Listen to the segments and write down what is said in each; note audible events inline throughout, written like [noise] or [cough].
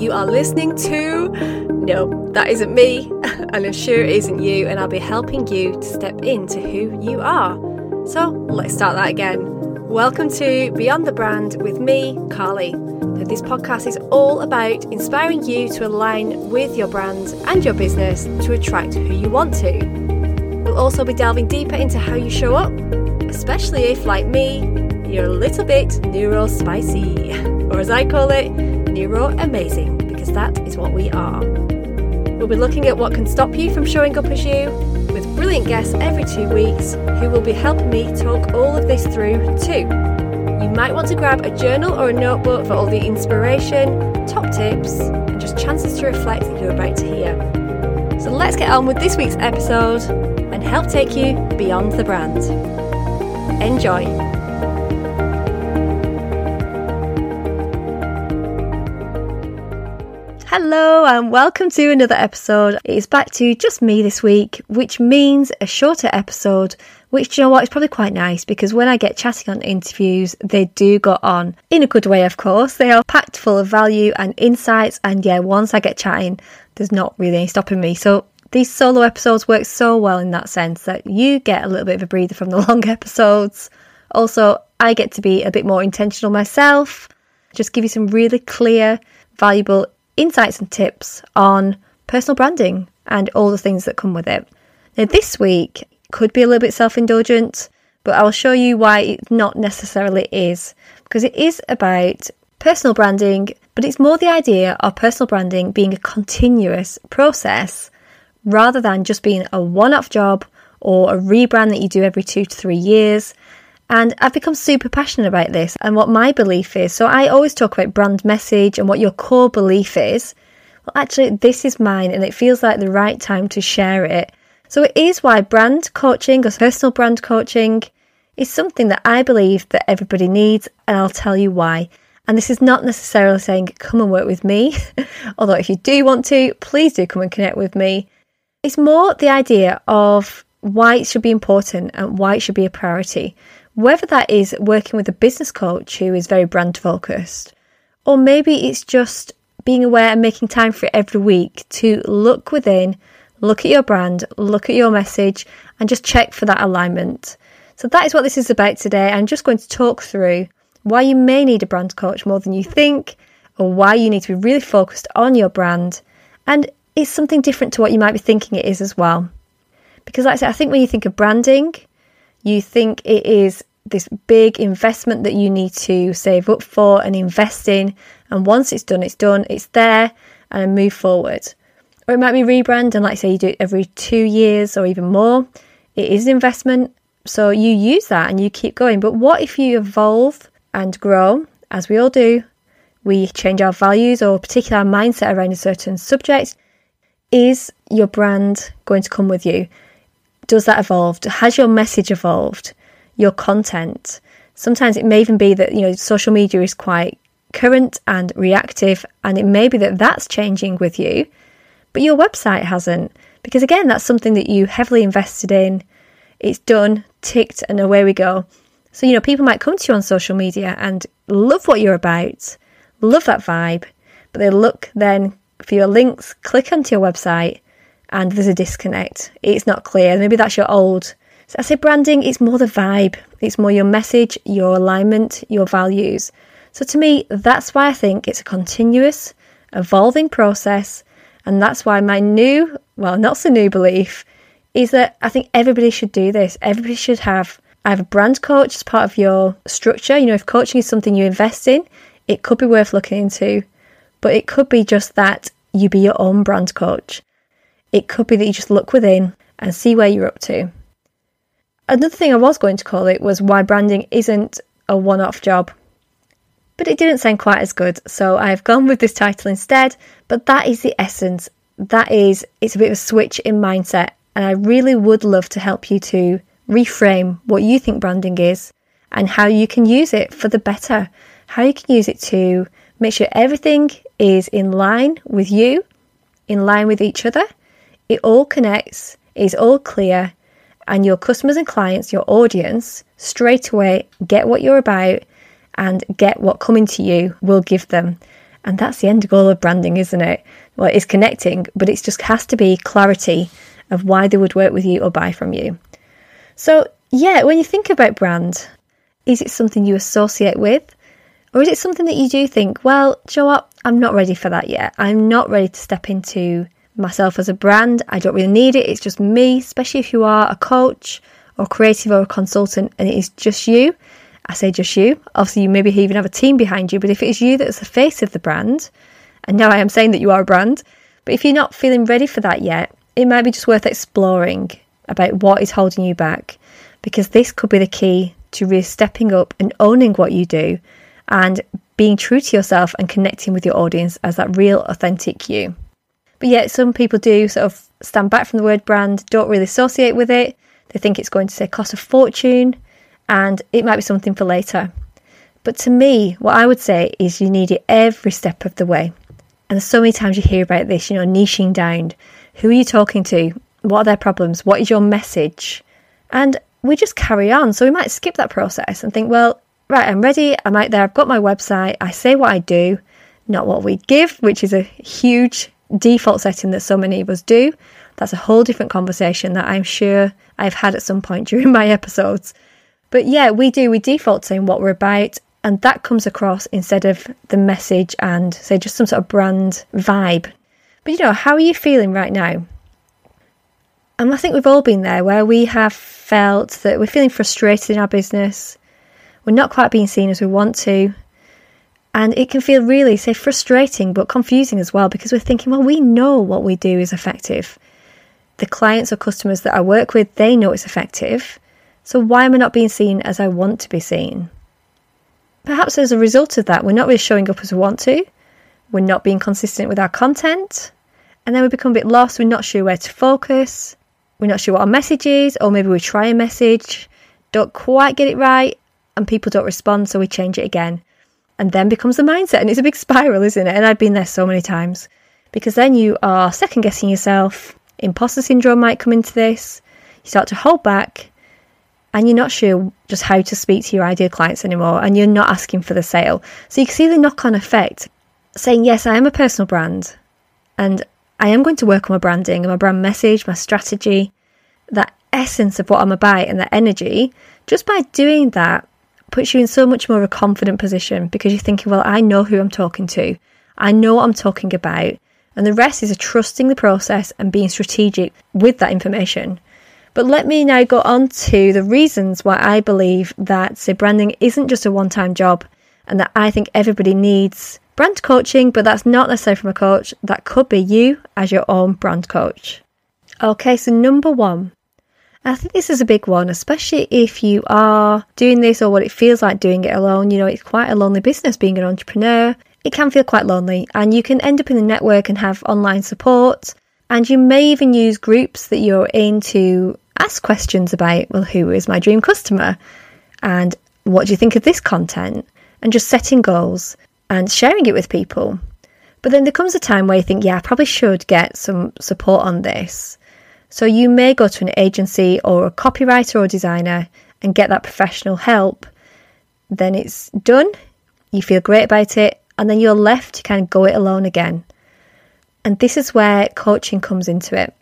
you are listening to. No, that isn't me, [laughs] and I'm sure it isn't you, and I'll be helping you to step into who you are. So let's start that again. Welcome to Beyond the Brand with me, Carly. Now, this podcast is all about inspiring you to align with your brand and your business to attract who you want to. We'll also be delving deeper into how you show up, especially if, like me, you're a little bit neuro spicy, [laughs] or as I call it, neuro amazing, because that is what we are. We'll be looking at what can stop you from showing up as you, with brilliant guests every two weeks who will be helping me talk all of this through too. You might want to grab a journal or a notebook for all the inspiration, top tips, and just chances to reflect that you're about to hear. So let's get on with this week's episode and help take you beyond the brand. Enjoy. Hello and welcome to another episode. It is back to just me this week, which means a shorter episode, which you know what is probably quite nice because when I get chatting on interviews, they do go on in a good way, of course. They are packed full of value and insights, and yeah, once I get chatting, there's not really any stopping me. So these solo episodes work so well in that sense that you get a little bit of a breather from the [laughs] long episodes. Also, I get to be a bit more intentional myself, just give you some really clear, valuable insights and tips on personal branding and all the things that come with it. Now, this week could be a little bit self indulgent, but I'll show you why it not necessarily is, because it is about personal branding, but it's more the idea of personal branding being a continuous process rather than just being a one off job or a rebrand that you do every two to three years. And I've become super passionate about this and what my belief is. So I always talk about brand message and what your core belief is. Well, actually, this is mine and it feels like the right time to share it. So it is why brand coaching or personal brand coaching is something that I believe that everybody needs, and I'll tell you why. And this is not necessarily saying come and work with me, [laughs] although if you do want to, please do come and connect with me. It's more the idea of why it should be important and why it should be a priority. Whether that is working with a business coach who is very brand focused, or maybe it's just being aware and making time for it every week to look within, look at your brand, look at your message, and just check for that alignment. So, that is what this is about today. I'm just going to talk through why you may need a brand coach more than you think, or why you need to be really focused on your brand. And it's something different to what you might be thinking it is as well. Because, like I said, I think when you think of branding, you think it is this big investment that you need to save up for and invest in. And once it's done, it's done, it's there, and move forward. Or it might be rebrand, and like I say, you do it every two years or even more. It is investment, so you use that and you keep going. But what if you evolve and grow, as we all do? We change our values or particular mindset around a certain subject. Is your brand going to come with you? Does that evolve? Has your message evolved? Your content? Sometimes it may even be that you know social media is quite current and reactive, and it may be that that's changing with you, but your website hasn't. Because again, that's something that you heavily invested in. It's done, ticked, and away we go. So, you know, people might come to you on social media and love what you're about, love that vibe, but they look then for your links, click onto your website, and there's a disconnect. It's not clear. Maybe that's your old. So I say branding, it's more the vibe, it's more your message, your alignment, your values. So to me, that's why I think it's a continuous, evolving process. And that's why my new, well, not so new belief is that I think everybody should do this. Everybody should have either a brand coach as part of your structure. You know, if coaching is something you invest in, it could be worth looking into. But it could be just that you be your own brand coach. It could be that you just look within and see where you're up to. Another thing I was going to call it was why branding isn't a one off job. But it didn't sound quite as good, so I've gone with this title instead. But that is the essence. That is, it's a bit of a switch in mindset. And I really would love to help you to reframe what you think branding is and how you can use it for the better. How you can use it to make sure everything is in line with you, in line with each other. It all connects, is all clear, and your customers and clients, your audience, straight away get what you're about and get what coming to you will give them. And that's the end goal of branding, isn't it? Well, it's connecting, but it just has to be clarity of why they would work with you or buy from you. So, yeah, when you think about brand, is it something you associate with? Or is it something that you do think, well, Joe? I'm not ready for that yet. I'm not ready to step into myself as a brand. I don't really need it. It's just me, especially if you are a coach or creative or a consultant and it is just you. I say just you. Obviously, you maybe even have a team behind you, but if it is you that's the face of the brand, and now I am saying that you are a brand, but if you're not feeling ready for that yet, it might be just worth exploring about what is holding you back because this could be the key to really stepping up and owning what you do and being true to yourself and connecting with your audience as that real, authentic you. But yet, some people do sort of stand back from the word brand, don't really associate with it. They think it's going to say cost a fortune and it might be something for later. But to me, what I would say is you need it every step of the way. And so many times you hear about this, you know, niching down. Who are you talking to? What are their problems? What is your message? And we just carry on. So we might skip that process and think, well, right, I'm ready. I'm out there. I've got my website. I say what I do, not what we give, which is a huge default setting that so many of us do. That's a whole different conversation that I'm sure I've had at some point [laughs] during my episodes. But yeah, we do. We default saying what we're about, and that comes across instead of the message and say just some sort of brand vibe. But you know, how are you feeling right now? And I think we've all been there where we have felt that we're feeling frustrated in our business. We're not quite being seen as we want to. And it can feel really, say, frustrating but confusing as well because we're thinking, well, we know what we do is effective. The clients or customers that I work with, they know it's effective. So why am I not being seen as I want to be seen? Perhaps as a result of that, we're not really showing up as we want to. We're not being consistent with our content. And then we become a bit lost. We're not sure where to focus we're not sure what our message is, or maybe we try a message, don't quite get it right, and people don't respond, so we change it again. And then becomes the mindset, and it's a big spiral, isn't it? And I've been there so many times because then you are second guessing yourself. Imposter syndrome might come into this. You start to hold back, and you're not sure just how to speak to your ideal clients anymore, and you're not asking for the sale. So you can see the knock on effect saying, Yes, I am a personal brand, and I am going to work on my branding and my brand message, my strategy, that essence of what I'm about and that energy. Just by doing that puts you in so much more of a confident position because you're thinking, well, I know who I'm talking to. I know what I'm talking about. And the rest is trusting the process and being strategic with that information. But let me now go on to the reasons why I believe that say branding isn't just a one time job and that I think everybody needs brand coaching, but that's not necessarily from a coach. That could be you as your own brand coach. Okay, so number one, I think this is a big one, especially if you are doing this or what it feels like doing it alone. You know, it's quite a lonely business being an entrepreneur. It can feel quite lonely, and you can end up in the network and have online support. And you may even use groups that you're in to ask questions about, well, who is my dream customer? And what do you think of this content? And just setting goals and sharing it with people. But then there comes a time where you think, yeah, I probably should get some support on this. So you may go to an agency or a copywriter or designer and get that professional help. Then it's done, you feel great about it, and then you're left to kind of go it alone again. And this is where coaching comes into it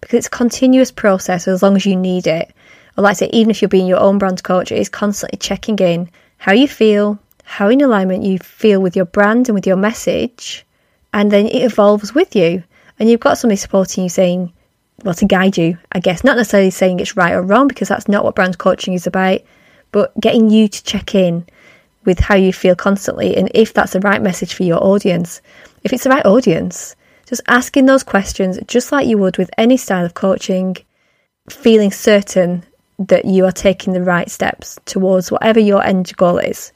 because it's a continuous process as long as you need it. Or like I say, even if you're being your own brand coach, it is constantly checking in how you feel, how in alignment you feel with your brand and with your message, and then it evolves with you. And you've got somebody supporting you saying, well, to guide you, I guess, not necessarily saying it's right or wrong, because that's not what brand coaching is about, but getting you to check in with how you feel constantly and if that's the right message for your audience. If it's the right audience, just asking those questions, just like you would with any style of coaching, feeling certain that you are taking the right steps towards whatever your end goal is.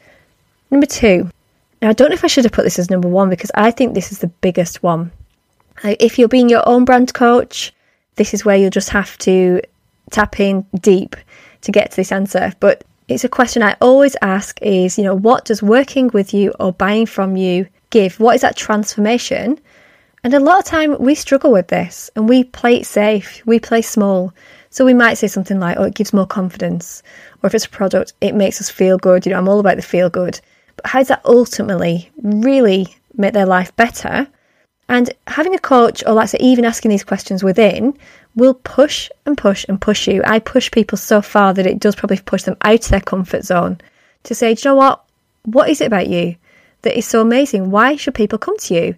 Number two, now I don't know if I should have put this as number one because I think this is the biggest one. If you're being your own brand coach, this is where you'll just have to tap in deep to get to this answer. But it's a question I always ask is, you know, what does working with you or buying from you give? What is that transformation? And a lot of time we struggle with this and we play it safe, we play small. So we might say something like, oh, it gives more confidence. Or if it's a product, it makes us feel good. You know, I'm all about the feel good. But how does that ultimately really make their life better. And having a coach, or let's say even asking these questions within, will push and push and push you. I push people so far that it does probably push them out of their comfort zone to say, you know what? What is it about you that is so amazing? Why should people come to you?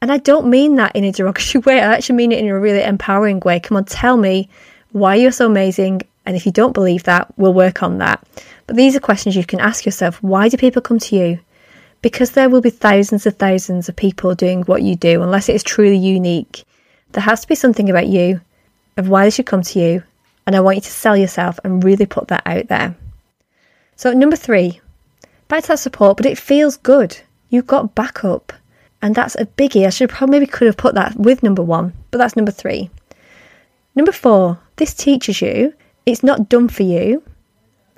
And I don't mean that in a [laughs] derogatory way. I actually mean it in a really empowering way. Come on, tell me why you're so amazing. And if you don't believe that, we'll work on that. But these are questions you can ask yourself. Why do people come to you? Because there will be thousands of thousands of people doing what you do, unless it is truly unique. There has to be something about you of why they should come to you. And I want you to sell yourself and really put that out there. So, number three, back to that support, but it feels good. You've got backup. And that's a biggie. I should probably maybe could have put that with number one, but that's number three. Number four, this teaches you it's not done for you,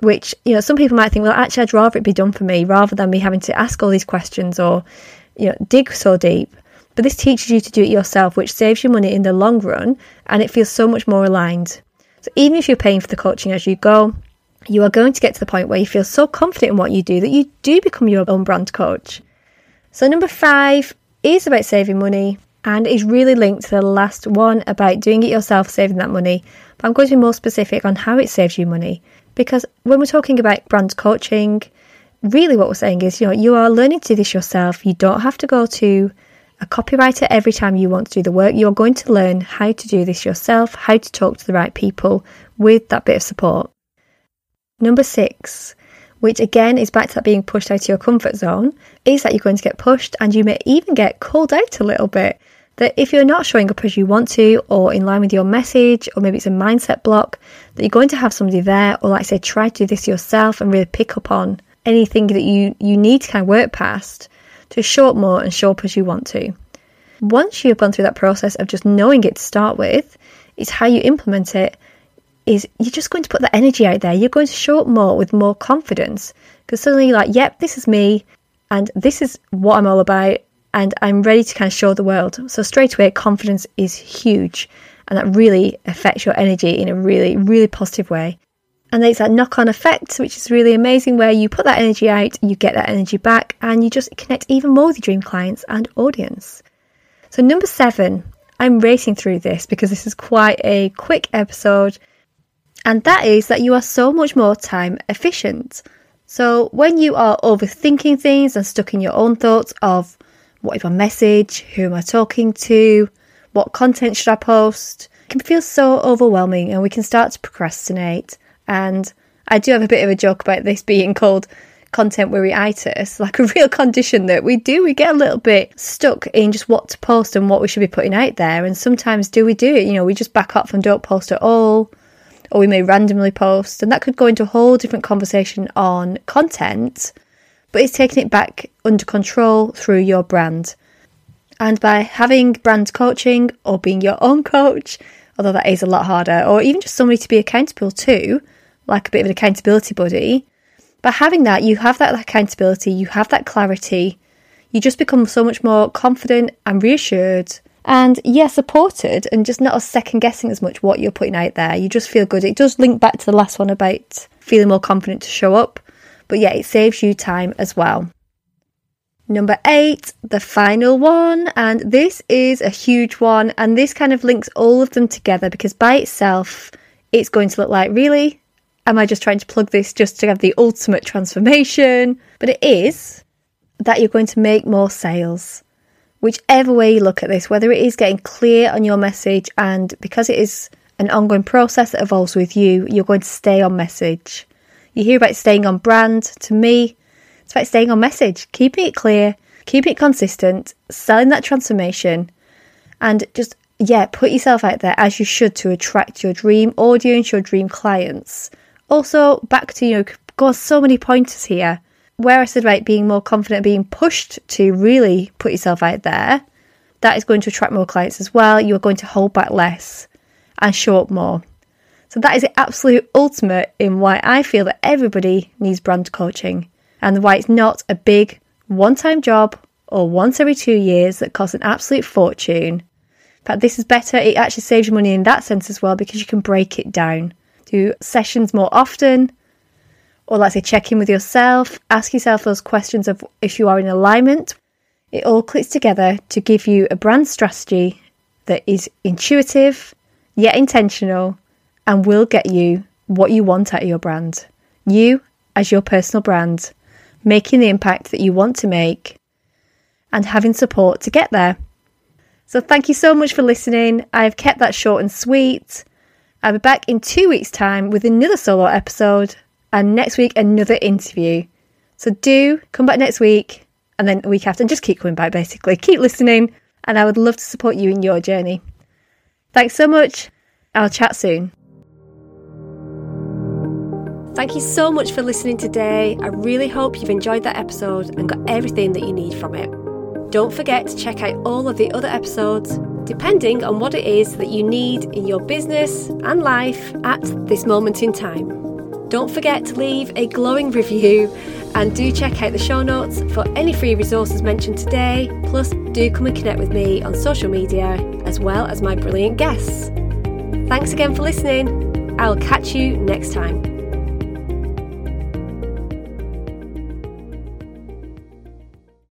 which, you know, some people might think, well, actually, I'd rather it be done for me rather than me having to ask all these questions or, you know, dig so deep. But this teaches you to do it yourself, which saves you money in the long run and it feels so much more aligned. So even if you're paying for the coaching as you go, you are going to get to the point where you feel so confident in what you do that you do become your own brand coach. So, number five is about saving money and is really linked to the last one about doing it yourself, saving that money. But I'm going to be more specific on how it saves you money because when we're talking about brand coaching, really what we're saying is, you know, you are learning to do this yourself. You don't have to go to a copywriter every time you want to do the work. You're going to learn how to do this yourself, how to talk to the right people with that bit of support. Number six, which again is back to that being pushed out of your comfort zone, is that you're going to get pushed and you may even get called out a little bit. That if you're not showing up as you want to, or in line with your message, or maybe it's a mindset block, that you're going to have somebody there, or like I say, try to do this yourself and really pick up on anything that you, you need to kind of work past to show up more and show up as you want to. Once you've gone through that process of just knowing it to start with, it's how you implement it is you're just going to put that energy out there. You're going to show up more with more confidence because suddenly you're like, yep, this is me and this is what I'm all about and I'm ready to kind of show the world. So straight away, confidence is huge and that really affects your energy in a really, really positive way. And there's that knock on effect, which is really amazing, where you put that energy out, you get that energy back, and you just connect even more with your dream clients and audience. So, number seven, I'm racing through this because this is quite a quick episode and that is that you are so much more time efficient. So when you are overthinking things and stuck in your own thoughts of what is my message, who am I talking to, what content should I post, it can feel so overwhelming and we can start to procrastinate. And I do have a bit of a joke about this being called content worryitis, [laughs] like a real condition that we do. We get a little bit stuck in just what to post and what we should be putting out there. And sometimes do we do it? You know, we just back up and don't post at all or we may randomly post, and that could go into a whole different conversation on content, but it's taking it back under control through your brand. And by having brand coaching or being your own coach, although that is a lot harder, or even just somebody to be accountable to, like a bit of an accountability buddy, by having that, you have that accountability, you have that clarity, you just become so much more confident and reassured and yeah, supported and just not second guessing as much what you're putting out there. You just feel good. It does link back to the last one about feeling more confident to show up, but yeah, it saves you time as well. Number eight, the final one, and this is a huge one, and this kind of links all of them together because by itself, it's going to look like really, am I just trying to plug this just to have the ultimate transformation? But it is that you're going to make more sales whichever way you look at this, whether it is getting clear on your message and because it is an ongoing process that evolves with you, you're going to stay on message. You hear about staying on brand. To me, it's about staying on message, keeping it clear, keeping it consistent, selling that transformation, and just, yeah, put yourself out there as you should to attract your dream audience, your dream clients. Also, back to, you know, got so many pointers here where I said about being more confident, being pushed to really put yourself out there, that is going to attract more clients as well. You are going to hold back less and show up more. So that is the absolute ultimate in why I feel that everybody needs brand coaching and why it's not a big one time job or once every two years that costs an absolute fortune. But this is better. It actually saves you money in that sense as well because you can break it down. Do sessions more often, or let's say check in with yourself, ask yourself those questions of if you are in alignment, It all clicks together to give you a brand strategy that is intuitive, yet intentional, and will get you what you want out of your brand. You as your personal brand, making the impact that you want to make, and having support to get there. So, thank you so much for listening. I've kept that short and sweet. I'll be back in two weeks' time with another solo episode, and next week, another interview. So, do come back next week and then a week after, and just keep coming back basically. Keep listening, and I would love to support you in your journey. Thanks so much. I'll chat soon. Thank you so much for listening today. I really hope you've enjoyed that episode and got everything that you need from it. Don't forget to check out all of the other episodes, depending on what it is that you need in your business and life at this moment in time. Don't forget to leave a glowing review and do check out the show notes for any free resources mentioned today. Plus, do come and connect with me on social media as well as my brilliant guests. Thanks again for listening. I'll catch you next time.